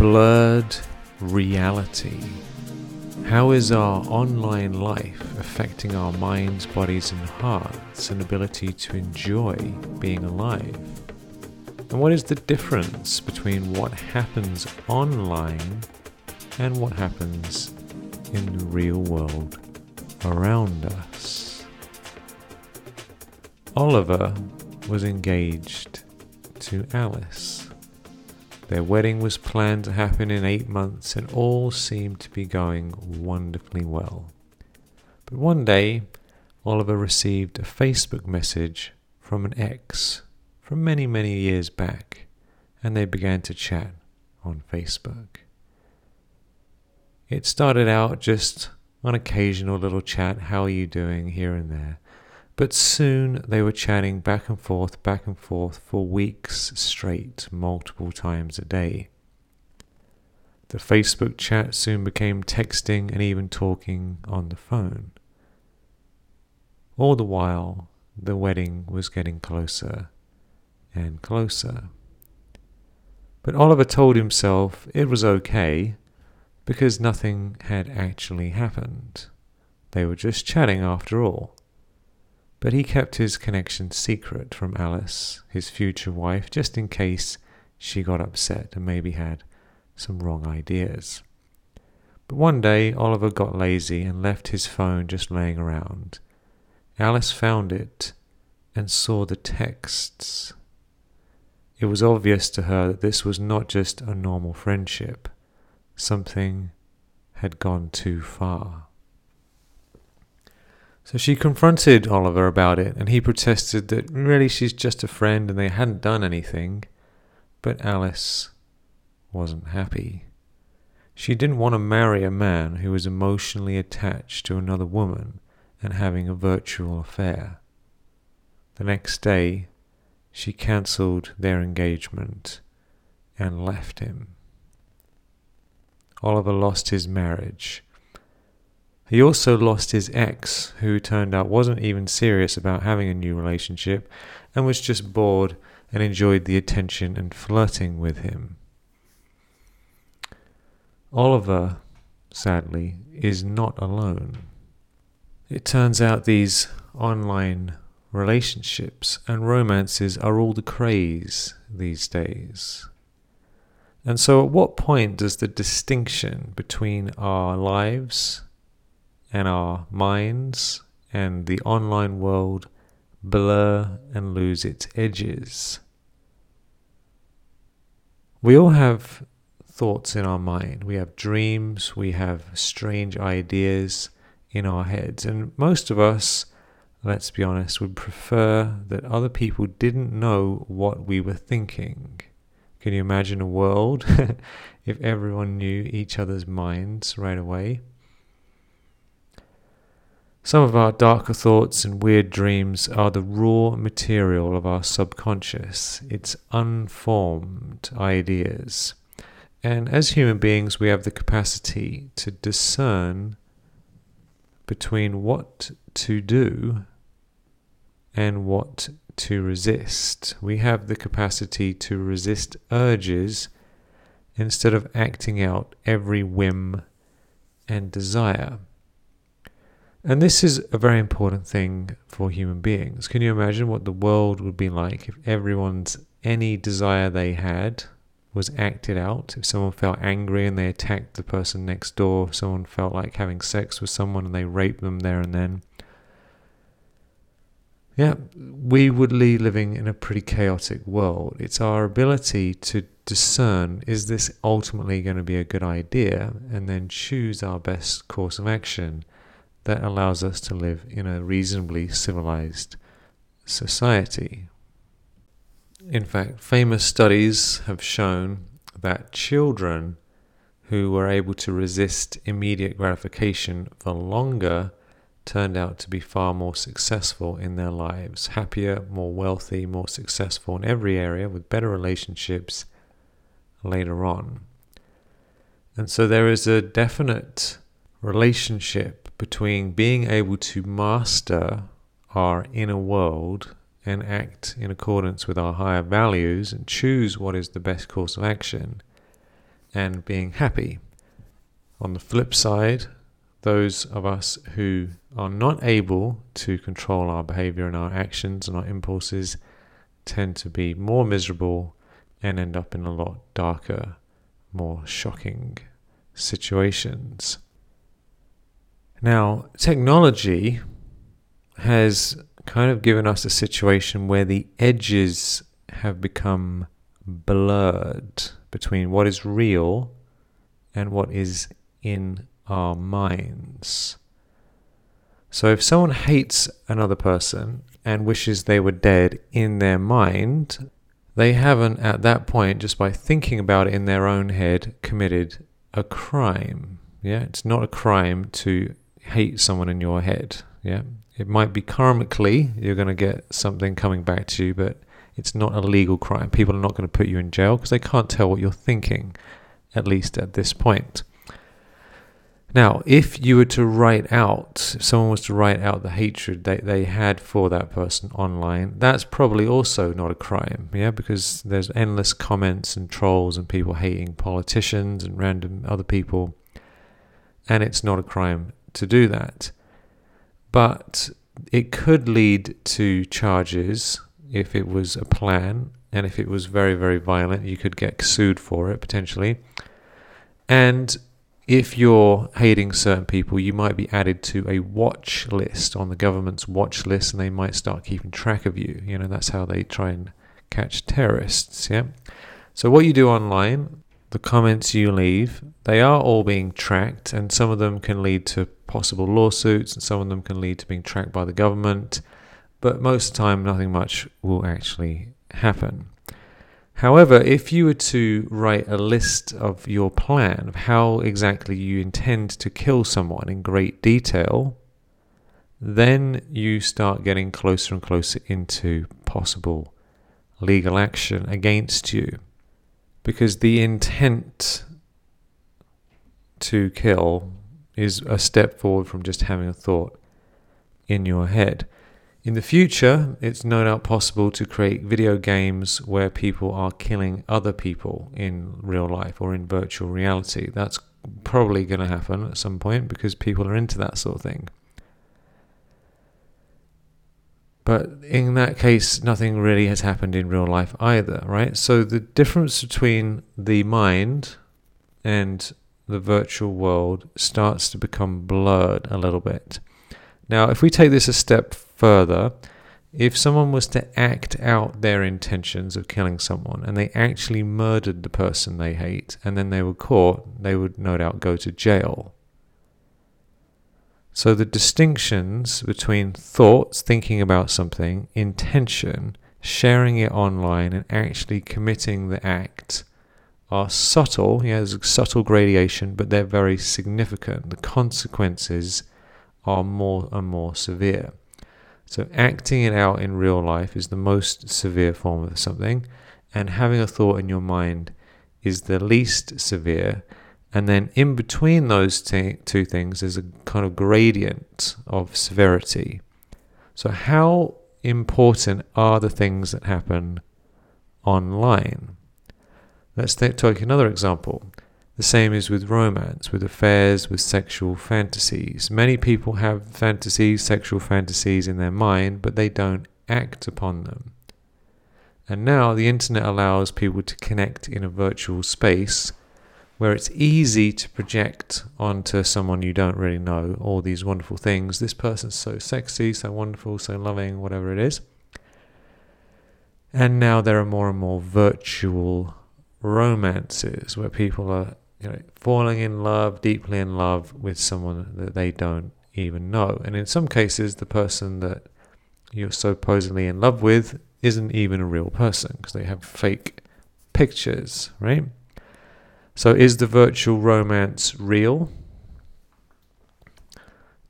blurred reality. How is our online life affecting our minds, bodies, and hearts and ability to enjoy being alive? And what is the difference between what happens online and what happens in the real world around us? Oliver was engaged to Alice. Their wedding was planned to happen in eight months and all seemed to be going wonderfully well. But one day, Oliver received a Facebook message from an ex from many, many years back, and they began to chat on Facebook. It started out just an occasional little chat, how are you doing, here and there. But soon they were chatting back and forth, back and forth for weeks straight, multiple times a day. The Facebook chat soon became texting and even talking on the phone. All the while, the wedding was getting closer and closer. But Oliver told himself it was okay because nothing had actually happened. They were just chatting after all. But he kept his connection secret from Alice, his future wife, just in case she got upset and maybe had some wrong ideas. But one day Oliver got lazy and left his phone just laying around. Alice found it and saw the texts. It was obvious to her that this was not just a normal friendship. Something had gone too far. So she confronted Oliver about it, and he protested that really she's just a friend and they hadn't done anything. But Alice wasn't happy. She didn't want to marry a man who was emotionally attached to another woman and having a virtual affair. The next day, she cancelled their engagement and left him. Oliver lost his marriage he also lost his ex, who turned out wasn't even serious about having a new relationship and was just bored and enjoyed the attention and flirting with him. Oliver, sadly, is not alone. It turns out these online relationships and romances are all the craze these days. And so, at what point does the distinction between our lives and our minds and the online world blur and lose its edges. We all have thoughts in our mind. We have dreams, we have strange ideas in our heads. And most of us, let's be honest, would prefer that other people didn't know what we were thinking. Can you imagine a world if everyone knew each other's minds right away? Some of our darker thoughts and weird dreams are the raw material of our subconscious, its unformed ideas. And as human beings, we have the capacity to discern between what to do and what to resist. We have the capacity to resist urges instead of acting out every whim and desire. And this is a very important thing for human beings. Can you imagine what the world would be like if everyone's any desire they had was acted out? If someone felt angry and they attacked the person next door, if someone felt like having sex with someone and they raped them there and then. Yeah, we would be living in a pretty chaotic world. It's our ability to discern is this ultimately going to be a good idea and then choose our best course of action that allows us to live in a reasonably civilized society. In fact, famous studies have shown that children who were able to resist immediate gratification for longer turned out to be far more successful in their lives, happier, more wealthy, more successful in every area with better relationships later on. And so there is a definite relationship between being able to master our inner world and act in accordance with our higher values and choose what is the best course of action, and being happy. On the flip side, those of us who are not able to control our behavior and our actions and our impulses tend to be more miserable and end up in a lot darker, more shocking situations. Now, technology has kind of given us a situation where the edges have become blurred between what is real and what is in our minds. So if someone hates another person and wishes they were dead in their mind, they haven't at that point, just by thinking about it in their own head, committed a crime. Yeah, it's not a crime to hate someone in your head. Yeah, it might be karmically, you're going to get something coming back to you, but it's not a legal crime. People are not going to put you in jail because they can't tell what you're thinking, at least at this point. Now, if you were to write out, if someone was to write out the hatred they, they had for that person online, that's probably also not a crime, yeah, because there's endless comments and trolls and people hating politicians and random other people, and it's not a crime to do that but it could lead to charges if it was a plan and if it was very, very violent, you could get sued for it potentially. And if you're hating certain people, you might be added to a watch list on the government's watch list and they might start keeping track of you. You know, that's how they try and catch terrorists. Yeah. So, what you do online, the comments you leave, they are all being tracked, and some of them can lead to possible lawsuits, and some of them can lead to being tracked by the government. But most of the time, nothing much will actually happen. However, if you were to write a list of your plan of how exactly you intend to kill someone in great detail, then you start getting closer and closer into possible legal action against you. Because the intent to kill is a step forward from just having a thought in your head. In the future, it's no doubt possible to create video games where people are killing other people in real life or in virtual reality. That's probably going to happen at some point because people are into that sort of thing. But in that case, nothing really has happened in real life either, right? So the difference between the mind and the virtual world starts to become blurred a little bit. Now, if we take this a step further, if someone was to act out their intentions of killing someone and they actually murdered the person they hate and then they were caught, they would no doubt go to jail. So the distinctions between thoughts, thinking about something, intention, sharing it online, and actually committing the act are subtle. Yeah, there's a subtle gradation, but they're very significant. The consequences are more and more severe. So, acting it out in real life is the most severe form of something, and having a thought in your mind is the least severe. And then, in between those t- two things, there's a kind of gradient of severity. So, how important are the things that happen online? Let's take another example. The same is with romance, with affairs, with sexual fantasies. Many people have fantasies, sexual fantasies in their mind, but they don't act upon them. And now the internet allows people to connect in a virtual space where it's easy to project onto someone you don't really know all these wonderful things. This person's so sexy, so wonderful, so loving, whatever it is. And now there are more and more virtual romances where people are you know falling in love deeply in love with someone that they don't even know and in some cases the person that you're supposedly in love with isn't even a real person because they have fake pictures right so is the virtual romance real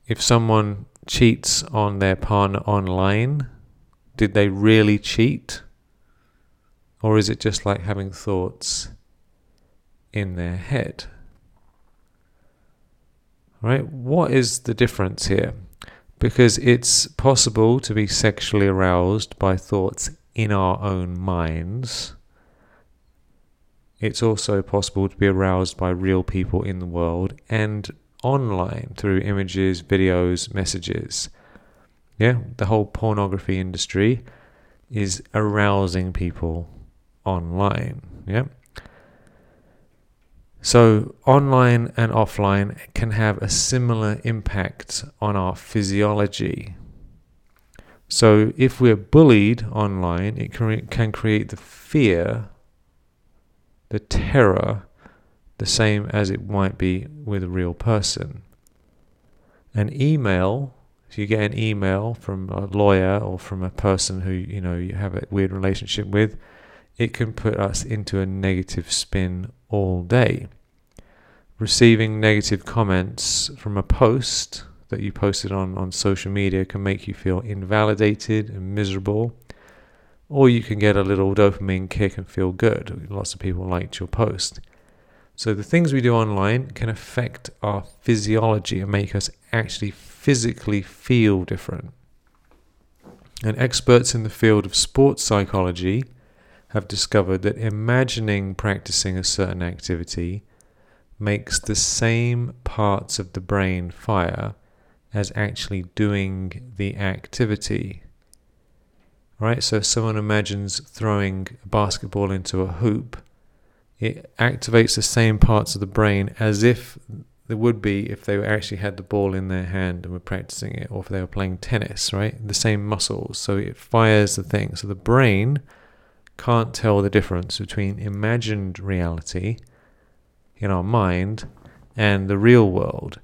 if someone cheats on their partner online did they really cheat or is it just like having thoughts in their head? Right? What is the difference here? Because it's possible to be sexually aroused by thoughts in our own minds. It's also possible to be aroused by real people in the world and online through images, videos, messages. Yeah, the whole pornography industry is arousing people online. Yeah. So, online and offline can have a similar impact on our physiology. So, if we're bullied online, it can create the fear, the terror, the same as it might be with a real person. An email, if you get an email from a lawyer or from a person who you know you have a weird relationship with, it can put us into a negative spin all day. Receiving negative comments from a post that you posted on, on social media can make you feel invalidated and miserable. Or you can get a little dopamine kick and feel good. Lots of people liked your post. So the things we do online can affect our physiology and make us actually physically feel different. And experts in the field of sports psychology have discovered that imagining practicing a certain activity makes the same parts of the brain fire as actually doing the activity. Right? So if someone imagines throwing a basketball into a hoop, it activates the same parts of the brain as if there would be if they actually had the ball in their hand and were practicing it, or if they were playing tennis, right? The same muscles. So it fires the thing. So the brain can't tell the difference between imagined reality in our mind and the real world.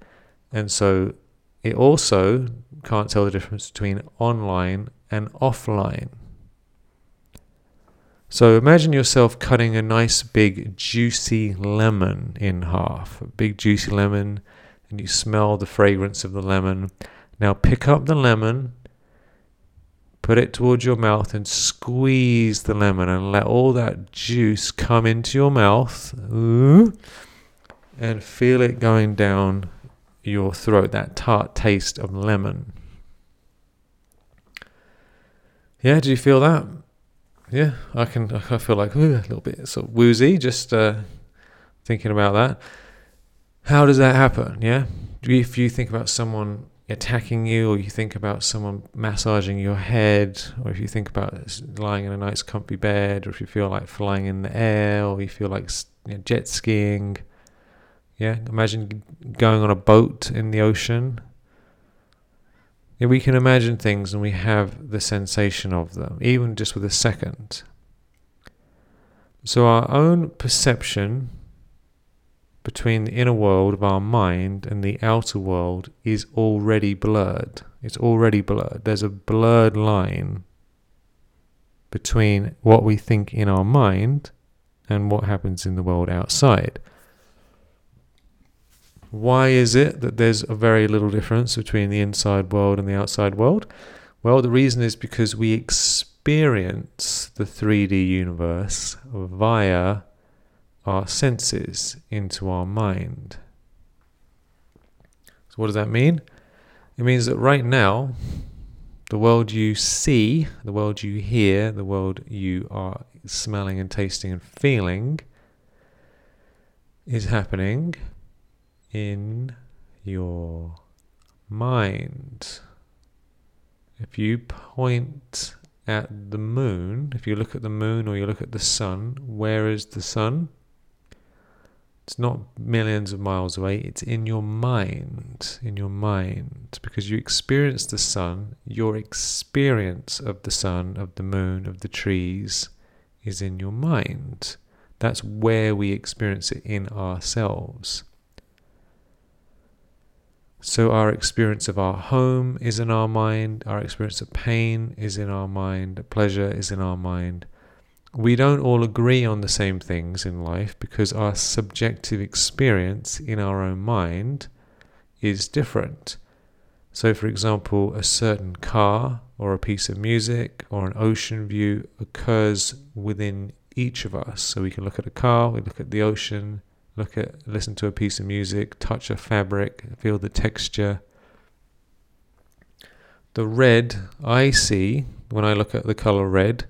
And so it also can't tell the difference between online and offline. So imagine yourself cutting a nice big juicy lemon in half, a big juicy lemon, and you smell the fragrance of the lemon. Now pick up the lemon put it towards your mouth and squeeze the lemon and let all that juice come into your mouth and feel it going down your throat, that tart taste of lemon. Yeah, do you feel that? Yeah, I can. I feel like ooh, a little bit sort of woozy just uh, thinking about that. How does that happen? Yeah, if you think about someone attacking you, or you think about someone massaging your head, or if you think about lying in a nice comfy bed, or if you feel like flying in the air, or you feel like you know, jet skiing. Yeah, imagine going on a boat in the ocean. We can imagine things and we have the sensation of them, even just with a second. So, our own perception between the inner world of our mind and the outer world is already blurred. It's already blurred. There's a blurred line between what we think in our mind and what happens in the world outside. Why is it that there's a very little difference between the inside world and the outside world? Well, the reason is because we experience the 3D universe via our senses into our mind. So, what does that mean? It means that right now, the world you see, the world you hear, the world you are smelling and tasting and feeling is happening in your mind. If you point at the moon, if you look at the moon or you look at the sun, where is the sun? It's not millions of miles away, it's in your mind. In your mind. Because you experience the sun, your experience of the sun, of the moon, of the trees is in your mind. That's where we experience it in ourselves. So, our experience of our home is in our mind, our experience of pain is in our mind, pleasure is in our mind we don't all agree on the same things in life because our subjective experience in our own mind is different. So, for example, a certain car or a piece of music or an ocean view occurs within each of us. So, we can look at a car, we look at the ocean, look at, listen to a piece of music, touch a fabric, feel the texture. The red I see when I look at the color red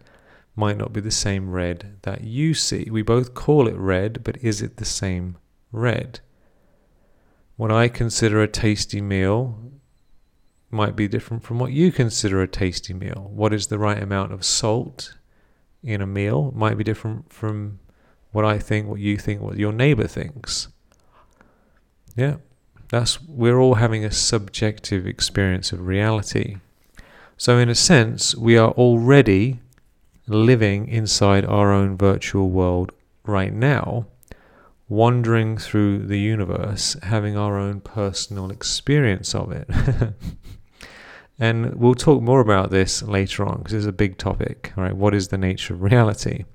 might not be the same red that you see. We both call it red, but is it the same red? What I consider a tasty meal might be different from what you consider a tasty meal. What is the right amount of salt in a meal might be different from what I think, what you think, what your neighbor thinks. Yeah, that's we're all having a subjective experience of reality. So, in a sense, we are already living inside our own virtual world right now, wandering through the universe, having our own personal experience of it. and we'll talk more about this later on because it's a big topic. right? What is the nature of reality?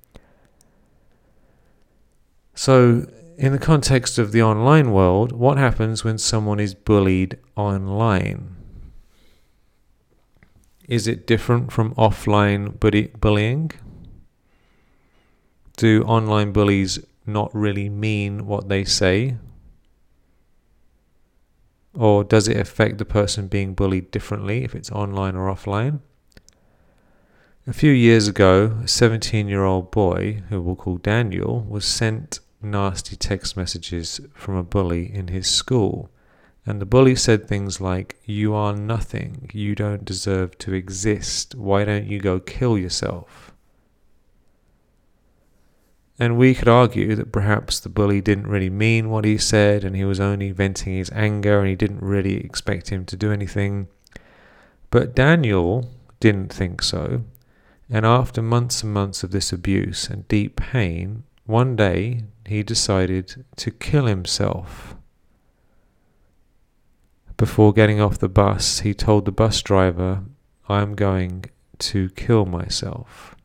So, in the context of the online world, what happens when someone is bullied online? Is it different from offline bullying? Do online bullies not really mean what they say? Or does it affect the person being bullied differently if it's online or offline? A few years ago, a 17 year old boy, who we'll call Daniel, was sent nasty text messages from a bully in his school. And the bully said things like, You are nothing. You don't deserve to exist. Why don't you go kill yourself? And we could argue that perhaps the bully didn't really mean what he said and he was only venting his anger and he didn't really expect him to do anything. But Daniel didn't think so. And after months and months of this abuse and deep pain, one day he decided to kill himself. Before getting off the bus, he told the bus driver, I'm going to kill myself.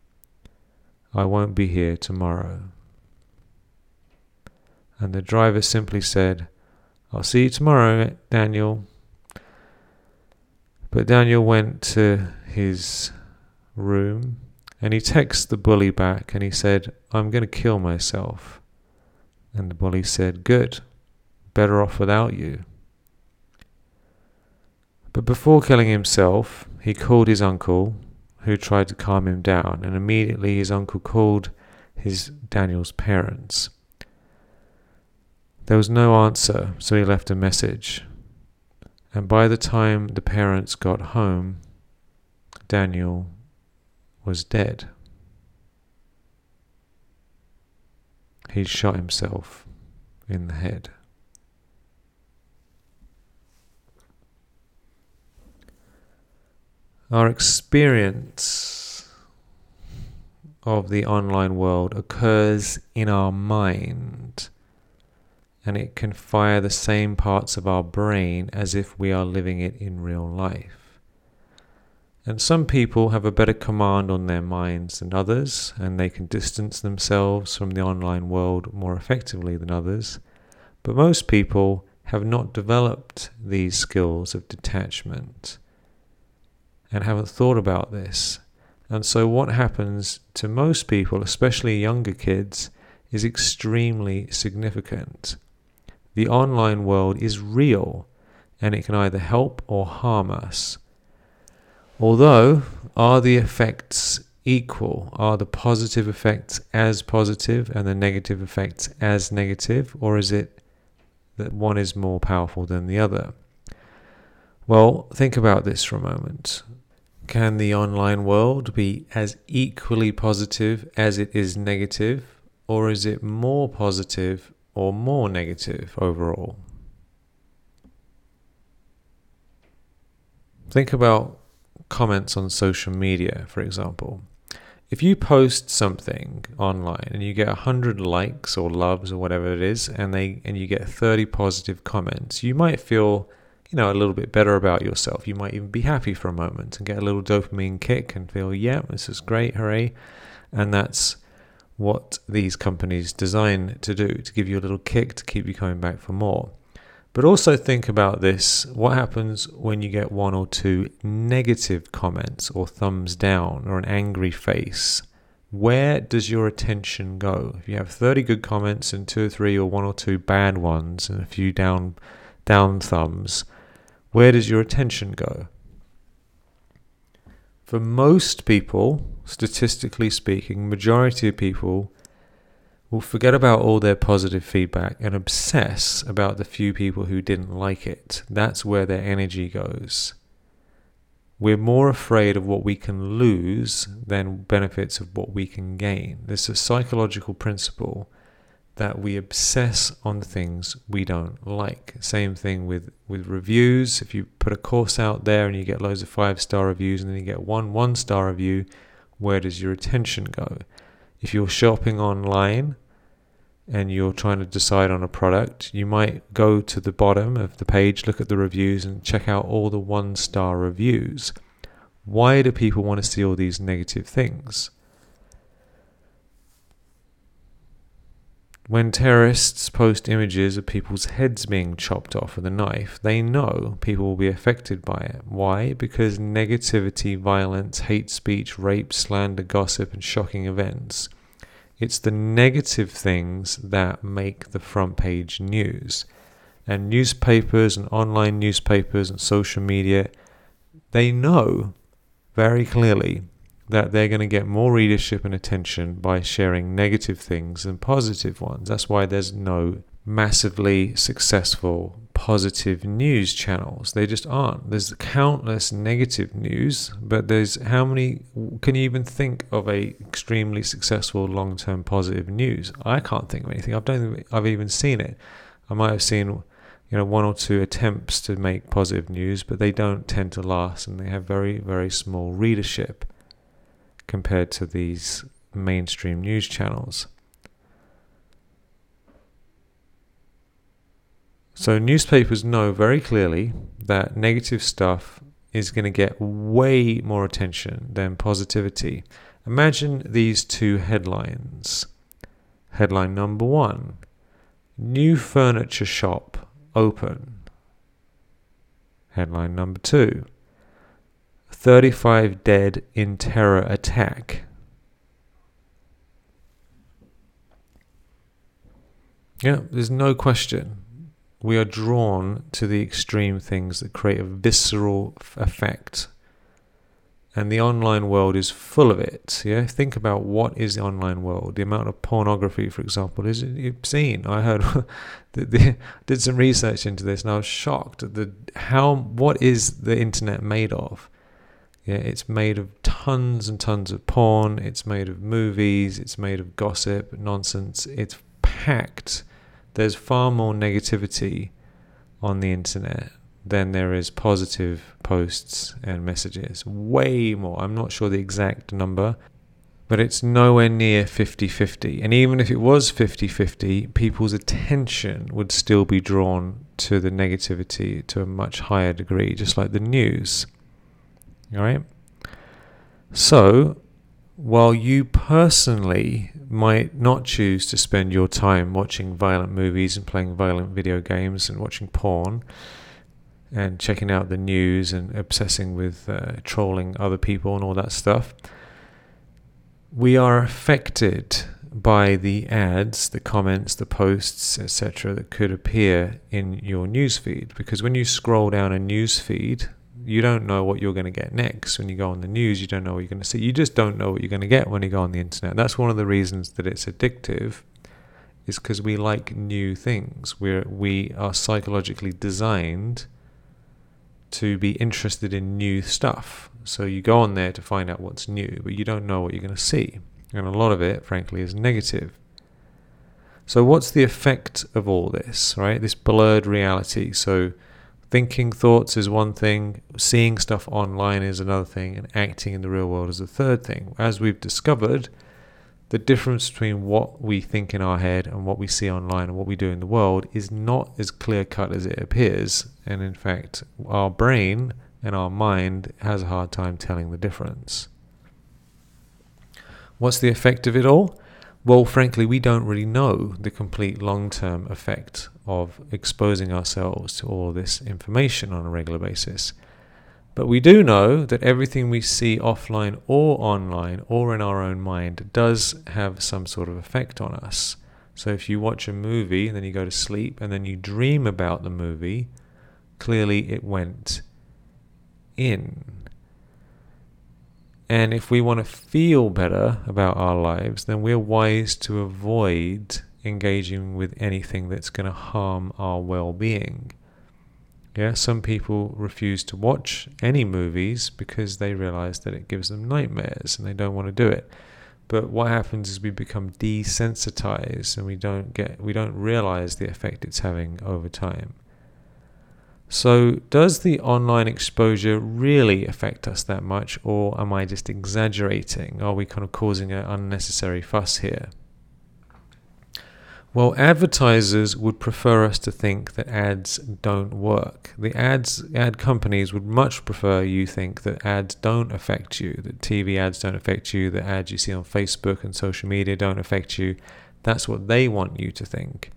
I won't be here tomorrow. And the driver simply said, I'll see you tomorrow, Daniel. But Daniel went to his room and he texted the bully back and he said, I'm going to kill myself. And the bully said, Good, better off without you. But before killing himself, he called his uncle, who tried to calm him down, and immediately his uncle called his Daniel's parents. There was no answer, so he left a message. And by the time the parents got home, Daniel was dead. He shot himself in the head. Our experience of the online world occurs in our mind and it can fire the same parts of our brain as if we are living it in real life. And some people have a better command on their minds than others, and they can distance themselves from the online world more effectively than others. But most people have not developed these skills of detachment and haven't thought about this. And so, what happens to most people, especially younger kids, is extremely significant. The online world is real and it can either help or harm us. Although, are the effects equal? Are the positive effects as positive and the negative effects as negative? Or is it that one is more powerful than the other? Well, think about this for a moment. Can the online world be as equally positive as it is negative, or is it more positive or more negative overall? Think about comments on social media, for example. If you post something online and you get 100 likes or loves or whatever it is and they and you get 30 positive comments, you might feel, you know, a little bit better about yourself. You might even be happy for a moment and get a little dopamine kick and feel, yeah, this is great, hooray. And that's what these companies design to do to give you a little kick to keep you coming back for more. But also think about this what happens when you get one or two negative comments or thumbs down or an angry face? Where does your attention go? If you have 30 good comments and two or three or one or two bad ones and a few down down thumbs, where does your attention go? For most people, statistically speaking, majority of people will forget about all their positive feedback and obsess about the few people who didn't like it. That's where their energy goes. We're more afraid of what we can lose than benefits of what we can gain. There's a psychological principle that we obsess on things we don't like. Same thing with, with reviews. If you put a course out there and you get loads of five star reviews and then you get one one star review, where does your attention go? If you're shopping online and you're trying to decide on a product, you might go to the bottom of the page, look at the reviews, and check out all the one star reviews. Why do people want to see all these negative things? When terrorists post images of people's heads being chopped off with a knife, they know people will be affected by it. Why? Because negativity, violence, hate speech, rape, slander, gossip, and shocking events. It's the negative things that make the front page news. And newspapers and online newspapers and social media, they know very clearly that they're going to get more readership and attention by sharing negative things than positive ones. That's why there's no massively successful positive news channels. They just aren't. There's countless negative news, but there's how many can you even think of a extremely successful long-term positive news? I can't think of anything. I don't think I've even seen it. I might have seen you know one or two attempts to make positive news, but they don't tend to last and they have very very small readership compared to these mainstream news channels. So, newspapers know very clearly that negative stuff is going to get way more attention than positivity. Imagine these two headlines. Headline number one New furniture shop open. Headline number two 35 dead in terror attack. Yeah, there's no question. We are drawn to the extreme things that create a visceral effect. And the online world is full of it. Yeah, think about what is the online world. The amount of pornography, for example, is obscene. I heard, the, did some research into this, and I was shocked at the how what is the internet made of yeah, it's made of tons and tons of porn, it's made of movies, it's made of gossip, nonsense. It's packed. There's far more negativity on the internet than there is positive posts and messages. Way more. I'm not sure the exact number, but it's nowhere near 50 50. And even if it was 50 50, people's attention would still be drawn to the negativity to a much higher degree, just like the news. All right. So, while you personally might not choose to spend your time watching violent movies and playing violent video games and watching porn and checking out the news and obsessing with uh, trolling other people and all that stuff, we are affected by the ads, the comments, the posts, etc., that could appear in your newsfeed. Because when you scroll down a newsfeed, you don't know what you're going to get next when you go on the news. You don't know what you're going to see. You just don't know what you're going to get when you go on the internet. That's one of the reasons that it's addictive, is because we like new things. We're we are psychologically designed to be interested in new stuff. So you go on there to find out what's new, but you don't know what you're going to see, and a lot of it, frankly, is negative. So what's the effect of all this, right? This blurred reality. So thinking thoughts is one thing, seeing stuff online is another thing, and acting in the real world is a third thing. As we've discovered, the difference between what we think in our head and what we see online and what we do in the world is not as clear cut as it appears. And in fact, our brain and our mind has a hard time telling the difference. What's the effect of it all? Well, frankly, we don't really know the complete long term effect of exposing ourselves to all this information on a regular basis. But we do know that everything we see offline or online or in our own mind does have some sort of effect on us. So if you watch a movie and then you go to sleep and then you dream about the movie, clearly it went in. And if we want to feel better about our lives, then we're wise to avoid engaging with anything that's going to harm our well being. Yeah, some people refuse to watch any movies because they realize that it gives them nightmares and they don't want to do it. But what happens is we become desensitized and we don't get we don't realize the effect it's having over time. So, does the online exposure really affect us that much, or am I just exaggerating? Are we kind of causing an unnecessary fuss here? Well, advertisers would prefer us to think that ads don't work. The ads ad companies would much prefer you think that ads don't affect you, that TV ads don't affect you, that ads you see on Facebook and social media don't affect you. That's what they want you to think.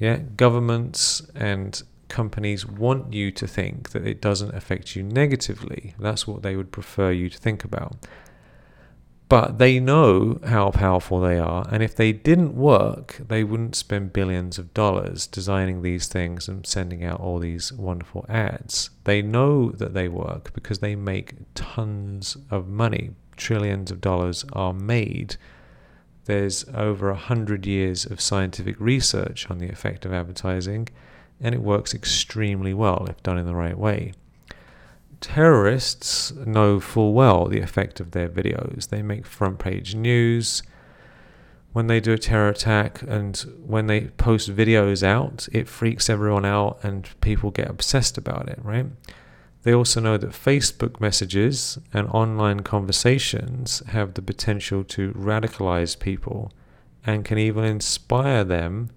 Yeah, governments and companies want you to think that it doesn't affect you negatively. That's what they would prefer you to think about. But they know how powerful they are, and if they didn't work, they wouldn't spend billions of dollars designing these things and sending out all these wonderful ads. They know that they work because they make tons of money. Trillions of dollars are made. There's over a hundred years of scientific research on the effect of advertising and it works extremely well if done in the right way. Terrorists know full well the effect of their videos. They make front page news when they do a terror attack and when they post videos out, it freaks everyone out and people get obsessed about it, right? They also know that Facebook messages and online conversations have the potential to radicalize people and can even inspire them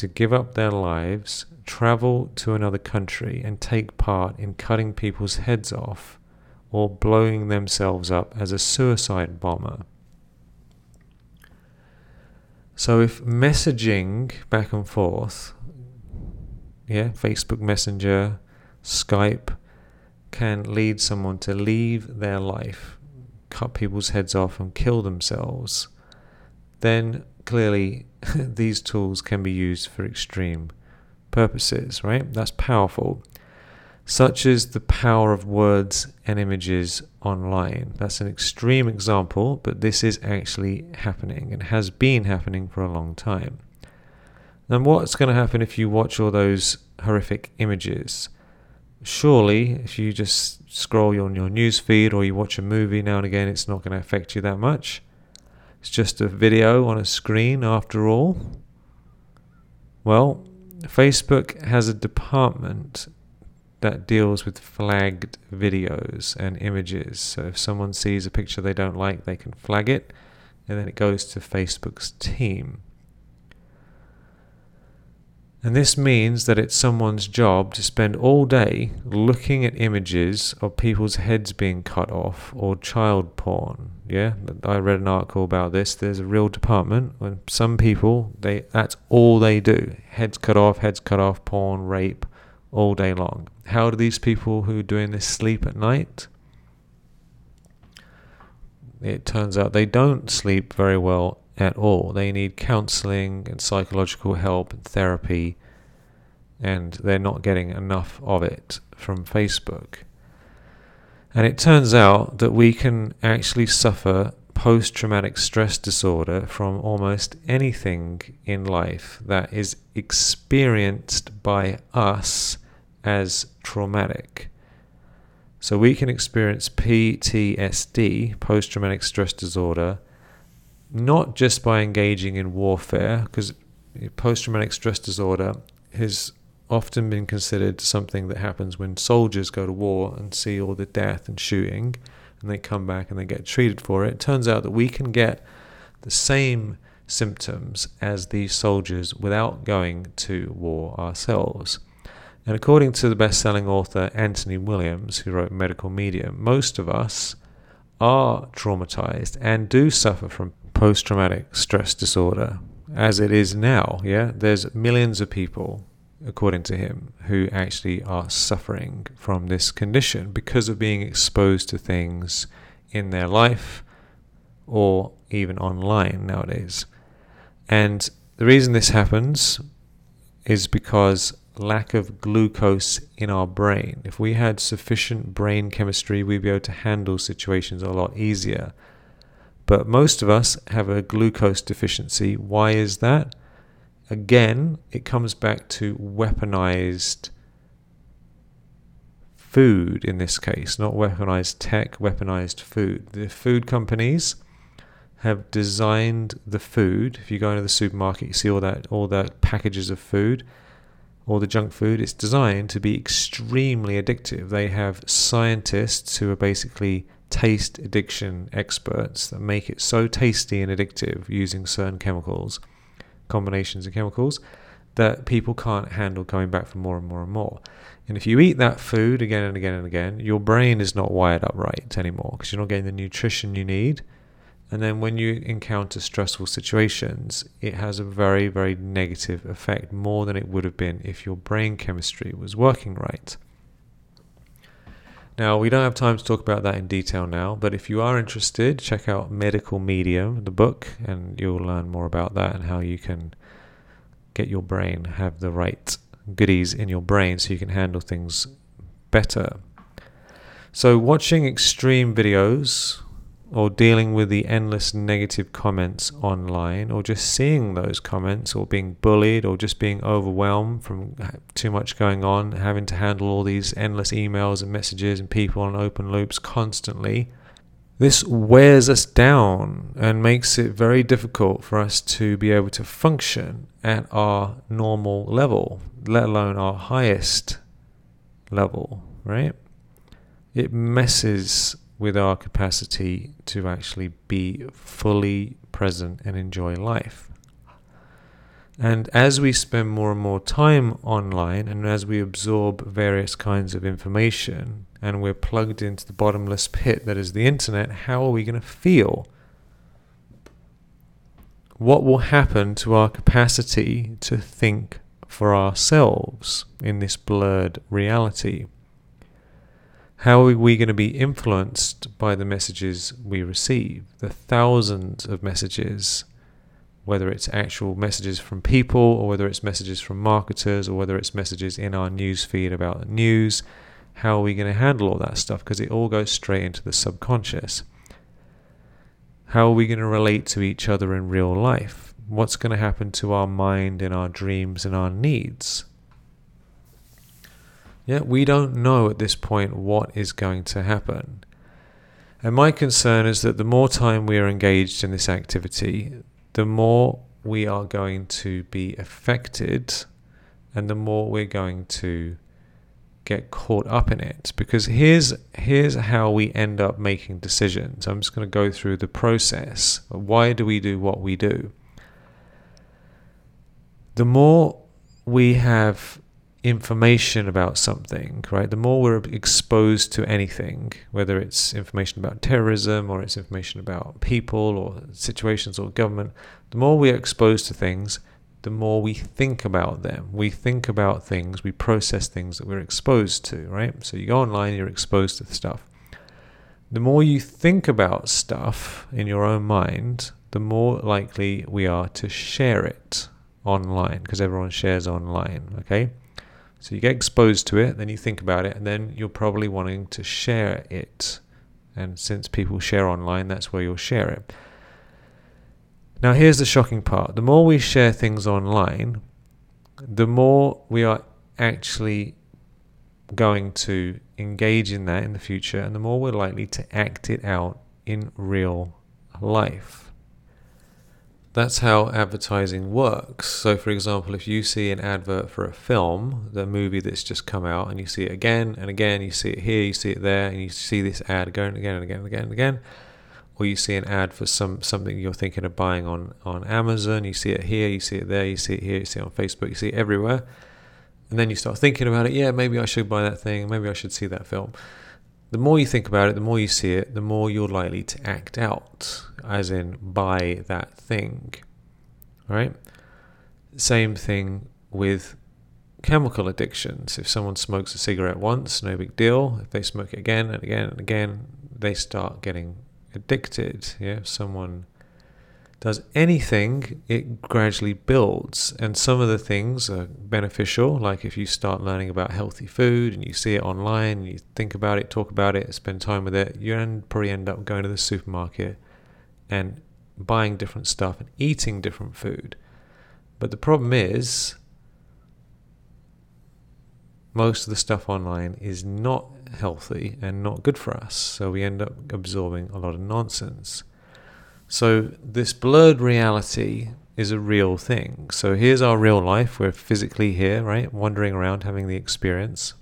to give up their lives travel to another country and take part in cutting people's heads off or blowing themselves up as a suicide bomber. So if messaging back and forth, yeah, Facebook Messenger, Skype, can lead someone to leave their life, cut people's heads off, and kill themselves, then clearly these tools can be used for extreme purposes, right? That's powerful. Such as the power of words and images online. That's an extreme example, but this is actually happening and has been happening for a long time. And what's going to happen if you watch all those horrific images? Surely, if you just scroll on your news feed or you watch a movie now and again, it's not going to affect you that much. It's just a video on a screen after all. Well, Facebook has a department that deals with flagged videos and images. So if someone sees a picture they don't like, they can flag it, and then it goes to Facebook's team. And this means that it's someone's job to spend all day looking at images of people's heads being cut off or child porn. Yeah, I read an article about this. There's a real department when some people they that's all they do. Heads cut off, heads cut off, porn, rape, all day long. How do these people who are doing this sleep at night? It turns out they don't sleep very well at all. They need counseling and psychological help and therapy, and they're not getting enough of it from Facebook. And it turns out that we can actually suffer post traumatic stress disorder from almost anything in life that is experienced by us as traumatic. So we can experience PTSD, post traumatic stress disorder, not just by engaging in warfare, because post traumatic stress disorder has often been considered something that happens when soldiers go to war and see all the death and shooting, and they come back and they get treated for it. It turns out that we can get the same symptoms as these soldiers without going to war ourselves. And according to the best selling author Anthony Williams, who wrote Medical Medium, most of us are traumatized and do suffer from post traumatic stress disorder as it is now. Yeah, there's millions of people, according to him, who actually are suffering from this condition because of being exposed to things in their life or even online nowadays. And the reason this happens is because lack of glucose in our brain. If we had sufficient brain chemistry, we'd be able to handle situations a lot easier. But most of us have a glucose deficiency. Why is that? Again, it comes back to weaponized food in this case, not weaponized tech, weaponized food. The food companies have designed the food. If you go into the supermarket, you see all that all the packages of food, all the junk food. It's designed to be extremely addictive. They have scientists who are basically taste addiction experts that make it so tasty and addictive using certain chemicals, combinations of chemicals, that people can't handle going back for more and more and more. And if you eat that food again and again and again, your brain is not wired up right anymore because you're not getting the nutrition you need and then when you encounter stressful situations, it has a very, very negative effect, more than it would have been if your brain chemistry was working right. Now, we don't have time to talk about that in detail now, but if you are interested, check out Medical Medium, the book, and you'll learn more about that and how you can get your brain, have the right goodies in your brain so you can handle things better. So, watching extreme videos or dealing with the endless negative comments online, or just seeing those comments, or being bullied, or just being overwhelmed from too much going on, having to handle all these endless emails and messages and people on open loops constantly. This wears us down and makes it very difficult for us to be able to function at our normal level, let alone our highest level, right? It messes with our capacity to actually be fully present and enjoy life. And as we spend more and more time online and as we absorb various kinds of information and we're plugged into the bottomless pit that is the internet, how are we going to feel? What will happen to our capacity to think for ourselves in this blurred reality? How are we going to be influenced by the messages we receive? The thousands of messages, whether it's actual messages from people, or whether it's messages from marketers, or whether it's messages in our news feed about the news. How are we going to handle all that stuff? Because it all goes straight into the subconscious. How are we going to relate to each other in real life? What's going to happen to our mind and our dreams and our needs? Yeah, we don't know at this point what is going to happen. And my concern is that the more time we are engaged in this activity, the more we are going to be affected and the more we're going to get caught up in it. Because here's here's how we end up making decisions. I'm just going to go through the process. Why do we do what we do? The more we have information about something, right? The more we're exposed to anything, whether it's information about terrorism or it's information about people or situations or government, the more we are exposed to things, the more we think about them. We think about things, we process things that we're exposed to, right? So you go online, you're exposed to stuff. The more you think about stuff in your own mind, the more likely we are to share it online because everyone shares online, okay? So you get exposed to it, then you think about it, and then you're probably wanting to share it. And since people share online, that's where you'll share it. Now, here's the shocking part the more we share things online, the more we are actually going to engage in that in the future, and the more we're likely to act it out in real life that's how advertising works. So, for example, if you see an advert for a film, the movie that's just come out, and you see it again and again, you see it here, you see it there, and you see this ad going again and again and again and again, or you see an ad for some something you're thinking of buying on on Amazon, you see it here, you see it there, you see it here, you see it on Facebook, you see it everywhere, and then you start thinking about it. Yeah, maybe I should buy that thing. Maybe I should see that film the more you think about it, the more you see it, the more you're likely to act out, as in buy that thing. Right? Same thing with chemical addictions. If someone smokes a cigarette once, no big deal. If they smoke it again and again and again, they start getting addicted. Yeah, if someone does anything, it gradually builds. And some of the things are beneficial, like if you start learning about healthy food and you see it online, you think about it, talk about it, spend time with it, you end, probably end up going to the supermarket and buying different stuff and eating different food. But the problem is, most of the stuff online is not healthy and not good for us. So we end up absorbing a lot of nonsense. So, this blurred reality is a real thing. So, here's our real life. We're physically here, right? Wandering around, having the experience.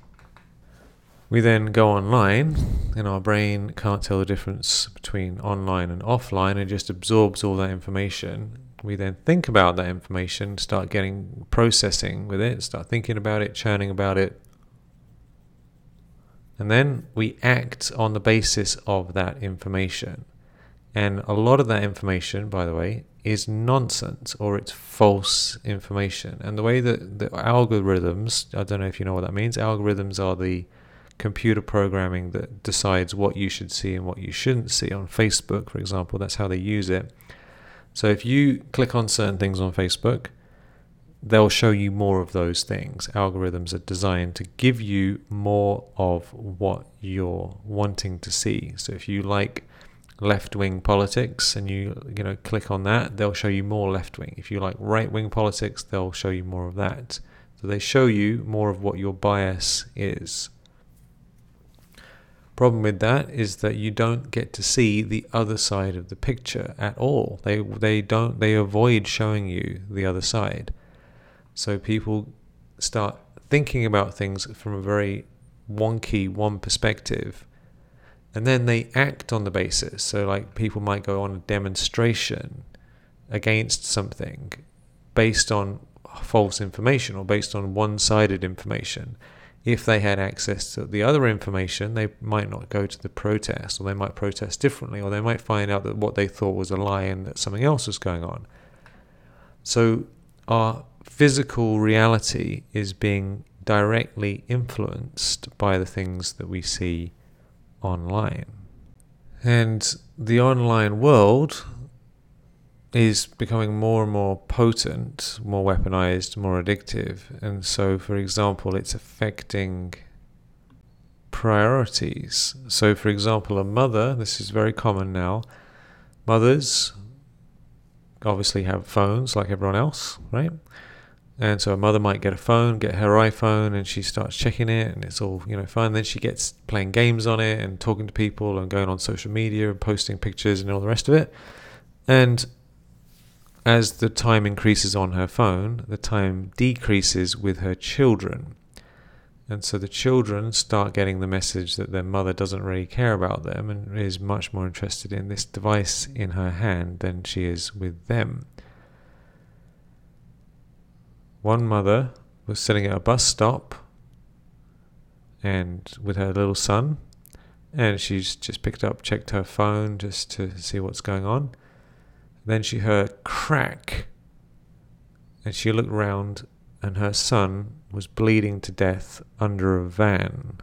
We then go online, and our brain can't tell the difference between online and offline and just absorbs all that information. We then think about that information, start getting processing with it, start thinking about it, churning about it. And then we act on the basis of that information. And a lot of that information, by the way, is nonsense or it's false information. And the way that the algorithms, I don't know if you know what that means, algorithms are the computer programming that decides what you should see and what you shouldn't see. On Facebook, for example, that's how they use it. So if you click on certain things on Facebook, they'll show you more of those things. Algorithms are designed to give you more of what you're wanting to see. So if you like left wing politics and you you know click on that, they'll show you more left wing. If you like right wing politics, they'll show you more of that. So they show you more of what your bias is. Problem with that is that you don't get to see the other side of the picture at all. They they don't they avoid showing you the other side. So people start thinking about things from a very wonky one perspective and then they act on the basis. So, like, people might go on a demonstration against something based on false information or based on one sided information. If they had access to the other information, they might not go to the protest, or they might protest differently, or they might find out that what they thought was a lie and that something else was going on. So, our physical reality is being directly influenced by the things that we see online. And the online world is becoming more and more potent, more weaponized, more addictive. And so, for example, it's affecting priorities. So, for example, a mother, this is very common now, mothers obviously have phones like everyone else, right? And so a mother might get a phone, get her iPhone, and she starts checking it, and it's all you know fine. Then she gets playing games on it and talking to people and going on social media and posting pictures and all the rest of it. And as the time increases on her phone, the time decreases with her children. And so the children start getting the message that their mother doesn't really care about them and is much more interested in this device in her hand than she is with them. One mother was sitting at a bus stop and with her little son and she's just picked up checked her phone just to see what's going on. Then she heard crack and she looked round and her son was bleeding to death under a van.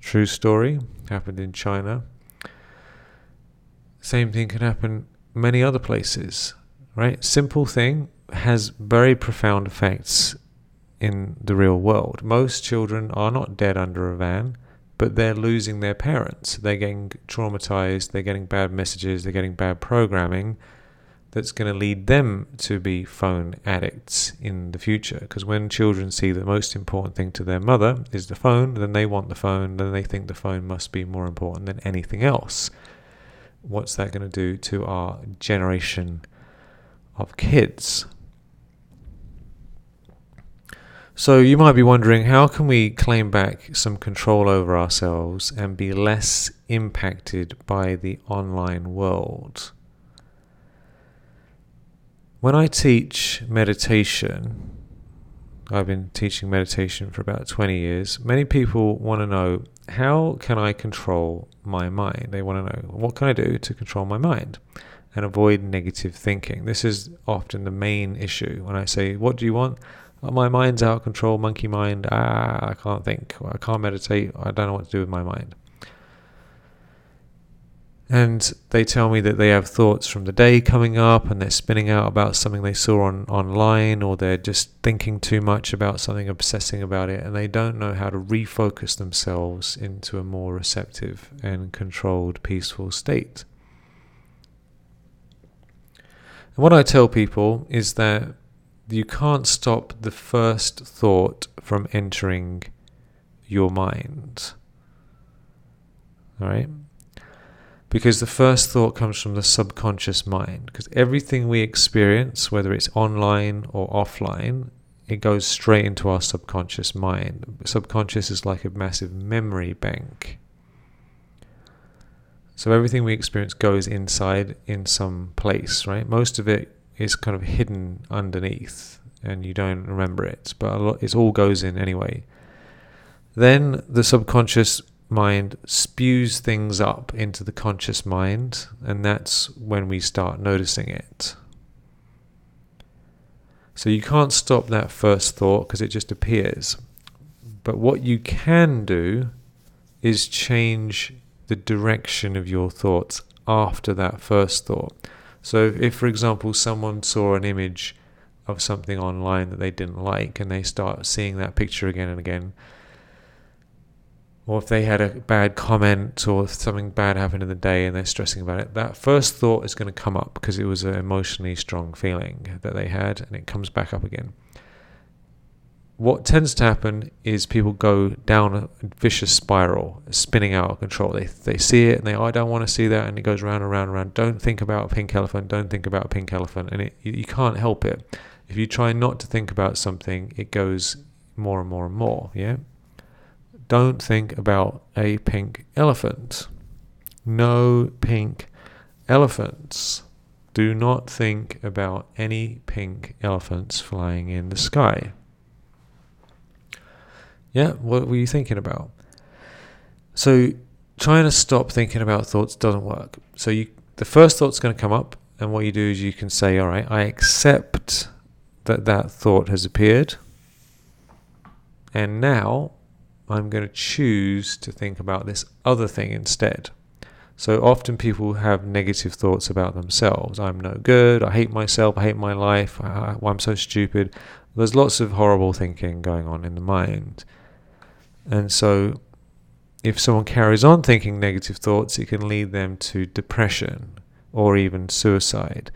True story happened in china. Same thing can happen many other places, right? Simple thing has very profound effects in the real world. Most children are not dead under a van, but they're losing their parents. They're getting traumatized, they're getting bad messages, they're getting bad programming that's going to lead them to be phone addicts in the future. Because when children see the most important thing to their mother is the phone, then they want the phone, then they think the phone must be more important than anything else what's that going to do to our generation of kids? So you might be wondering how can we claim back some control over ourselves and be less impacted by the online world? When I teach meditation, I've been teaching meditation for about 20 years. Many people want to know how can I control my mind? They want to know what can I do to control my mind and avoid negative thinking. This is often the main issue when I say, What do you want? Oh, my mind's out of control, monkey mind. Ah, I can't think. I can't meditate. I don't know what to do with my mind. And they tell me that they have thoughts from the day coming up and they're spinning out about something they saw on online or they're just thinking too much about something obsessing about it and they don't know how to refocus themselves into a more receptive and controlled peaceful state. And what i tell people is that you can't stop the first thought from entering your mind. All right because the first thought comes from the subconscious mind. Because everything we experience, whether it's online or offline, it goes straight into our subconscious mind. Subconscious is like a massive memory bank. So everything we experience goes inside in some place, right? Most of it is kind of hidden underneath and you don't remember it, but a lot, it all goes in anyway. Then the subconscious mind spews things up into the conscious mind, and that's when we start noticing it. So you can't stop that first thought because it just appears. But what you can do is change the direction of your thoughts after that first thought. So, if, for example, someone saw an image of something online that they didn't like and they start seeing that picture again and again, or if they had a bad comment or something bad happened in the day and they're stressing about it, that first thought is going to come up because it was an emotionally strong feeling that they had and it comes back up again. What tends to happen is people go down a vicious spiral, spinning out of control. They, they see it and they, oh, I don't want to see that, and it goes round and round and round. Don't think about a pink elephant, don't think about a pink elephant, and it, you can't help it. If you try not to think about something, it goes more and more and more, yeah? Don't think about a pink elephant. No pink elephants. Do not think about any pink elephants flying in the sky. Yeah, what were you thinking about? So trying to stop thinking about thoughts doesn't work. So you the first thought's going to come up and what you do is you can say, all right, I accept that that thought has appeared. And now I'm going to choose to think about this other thing instead. So often people have negative thoughts about themselves. I'm no good. I hate myself. I hate my life. I, am so stupid. There's lots of horrible thinking going on in the mind. And so if someone carries on thinking negative thoughts, it can lead them to depression or even suicide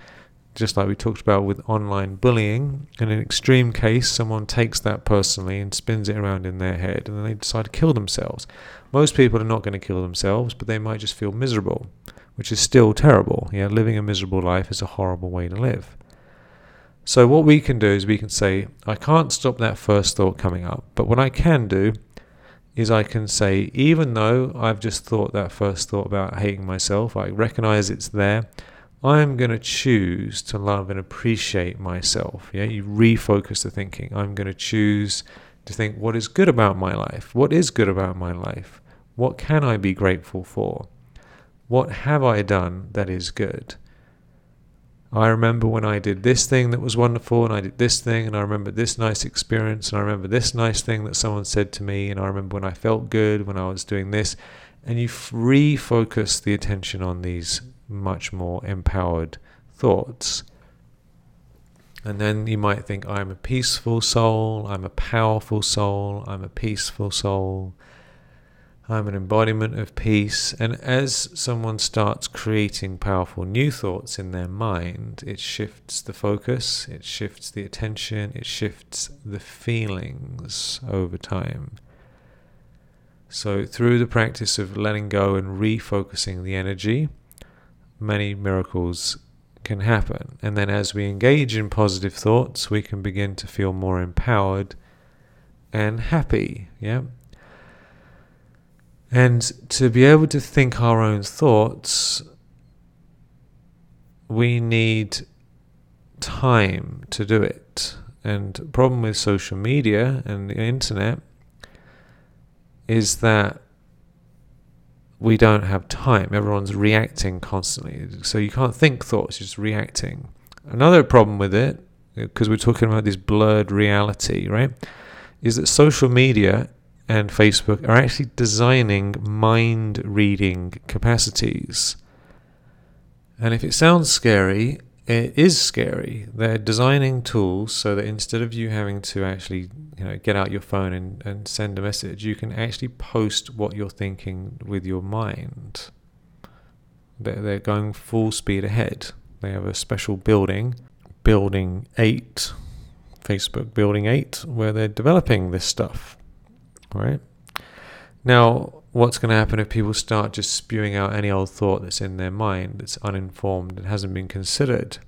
just like we talked about with online bullying, in an extreme case, someone takes that personally and spins it around in their head and then they decide to kill themselves. Most people are not going to kill themselves, but they might just feel miserable, which is still terrible. Yeah, living a miserable life is a horrible way to live. So, what we can do is we can say, I can't stop that first thought coming up, but what I can do is I can say, even though I've just thought that first thought about hating myself, I recognize it's there. I'm going to choose to love and appreciate myself. Yeah, you refocus the thinking. I'm going to choose to think what is good about my life? What is good about my life? What can I be grateful for? What have I done that is good? I remember when I did this thing that was wonderful, and I did this thing, and I remember this nice experience, and I remember this nice thing that someone said to me, and I remember when I felt good when I was doing this. And you refocus the attention on these much more empowered thoughts. And then you might think, I'm a peaceful soul, I'm a powerful soul, I'm a peaceful soul, I'm an embodiment of peace. And as someone starts creating powerful new thoughts in their mind, it shifts the focus, it shifts the attention, it shifts the feelings over time. So, through the practice of letting go and refocusing the energy, many miracles can happen. And then as we engage in positive thoughts, we can begin to feel more empowered and happy. Yeah. And to be able to think our own thoughts, we need time to do it. And the problem with social media and the internet is that we don't have time. Everyone's reacting constantly. So you can't think thoughts, you're just reacting. Another problem with it, uh, because we're talking about this blurred reality, right, is that social media and Facebook are actually designing mind reading capacities And if it sounds scary, it is scary. They're designing tools so that instead of you having to actually, you know, get out your phone and, and send a message, you can actually post what you're thinking with your mind. They're, they're going full speed ahead. They have a special building, Building 8, Facebook Building 8, where they're developing this stuff. Right? Now, what's going to happen if people start just spewing out any old thought that's in their mind that's uninformed and hasn't been considered?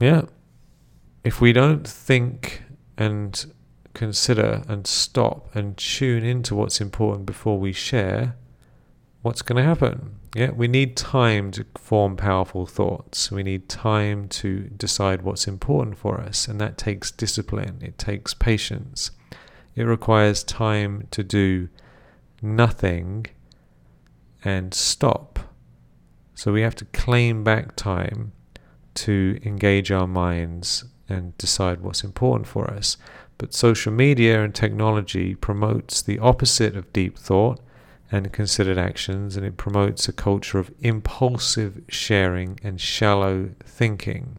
Yeah. If we don't think and consider and stop and tune into what's important before we share, what's going to happen? Yeah, we need time to form powerful thoughts. We need time to decide what's important for us, and that takes discipline, it takes patience. It requires time to do nothing and stop. So we have to claim back time to engage our minds and decide what's important for us. But social media and technology promotes the opposite of deep thought and considered actions, and it promotes a culture of impulsive sharing and shallow thinking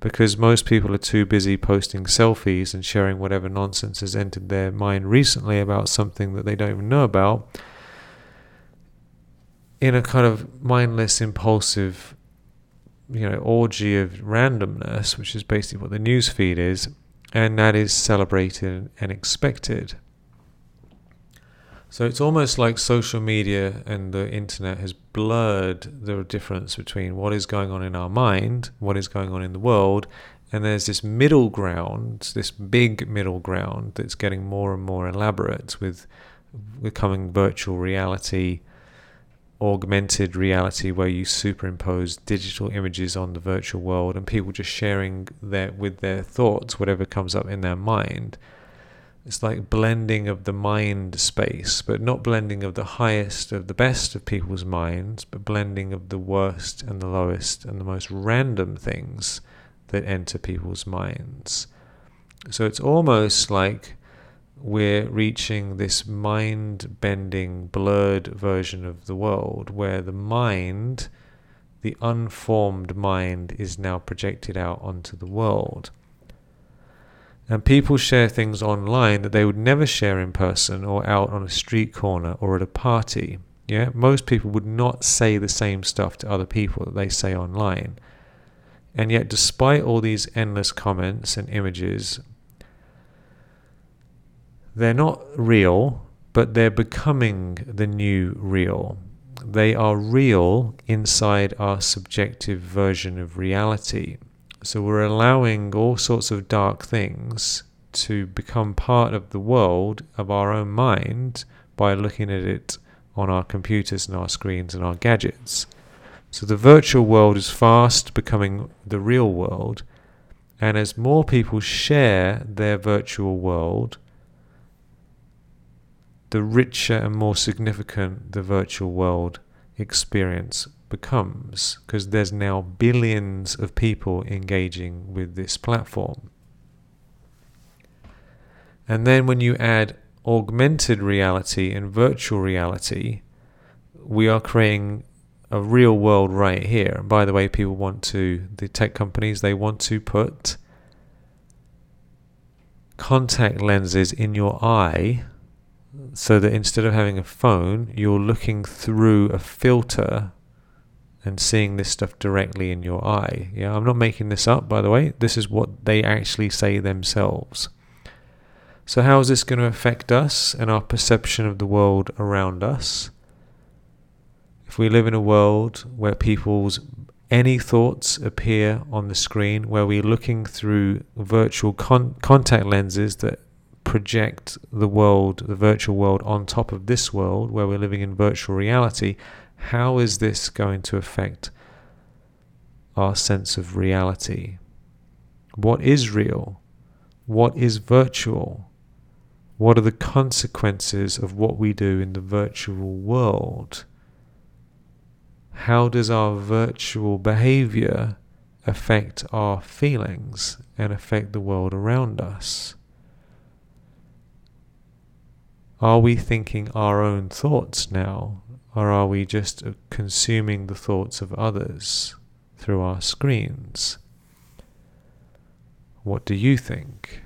because most people are too busy posting selfies and sharing whatever nonsense has entered their mind recently about something that they don't even know about in a kind of mindless, impulsive, you know, orgy of randomness, which is basically what the news feed is, and that is celebrated and expected. So it's almost like social media and the internet has blurred the difference between what is going on in our mind, what is going on in the world, and there's this middle ground, this big middle ground that's getting more and more elaborate with becoming virtual reality, augmented reality, where you superimpose digital images on the virtual world and people just sharing their with their thoughts whatever comes up in their mind it's like blending of the mind space, but not blending of the highest of the best of people's minds, but blending of the worst and the lowest and the most random things that enter people's minds. So it's almost like we're reaching this mind bending, blurred version of the world where the mind, the unformed mind, is now projected out onto the world. And people share things online that they would never share in person or out on a street corner or at a party. Yeah, most people would not say the same stuff to other people that they say online. And yet, despite all these endless comments and images, they're not real, but they're becoming the new real. They are real inside our subjective version of reality. So we're allowing all sorts of dark things to become part of the world of our own mind by looking at it on our computers and our screens and our gadgets. So the virtual world is fast becoming the real world, and as more people share their virtual world, the richer and more significant the virtual world experience becomes because there's now billions of people engaging with this platform. And then when you add augmented reality and virtual reality, we are creating a real world right here. And by the way, people want to, the tech companies, they want to put contact lenses in your eye so that instead of having a phone, you're looking through a filter and seeing this stuff directly in your eye. Yeah, I'm not making this up, by the way. This is what they actually say themselves. So, how is this going to affect us and our perception of the world around us? If we live in a world where people's any thoughts appear on the screen, where we're looking through virtual con- contact lenses that project the world, the virtual world, on top of this world, where we're living in virtual reality, how is this going to affect our sense of reality? What is real? What is virtual? What are the consequences of what we do in the virtual world? How does our virtual behavior affect our feelings and affect the world around us? Are we thinking our own thoughts now Or are we just consuming the thoughts of others through our screens? What do you think?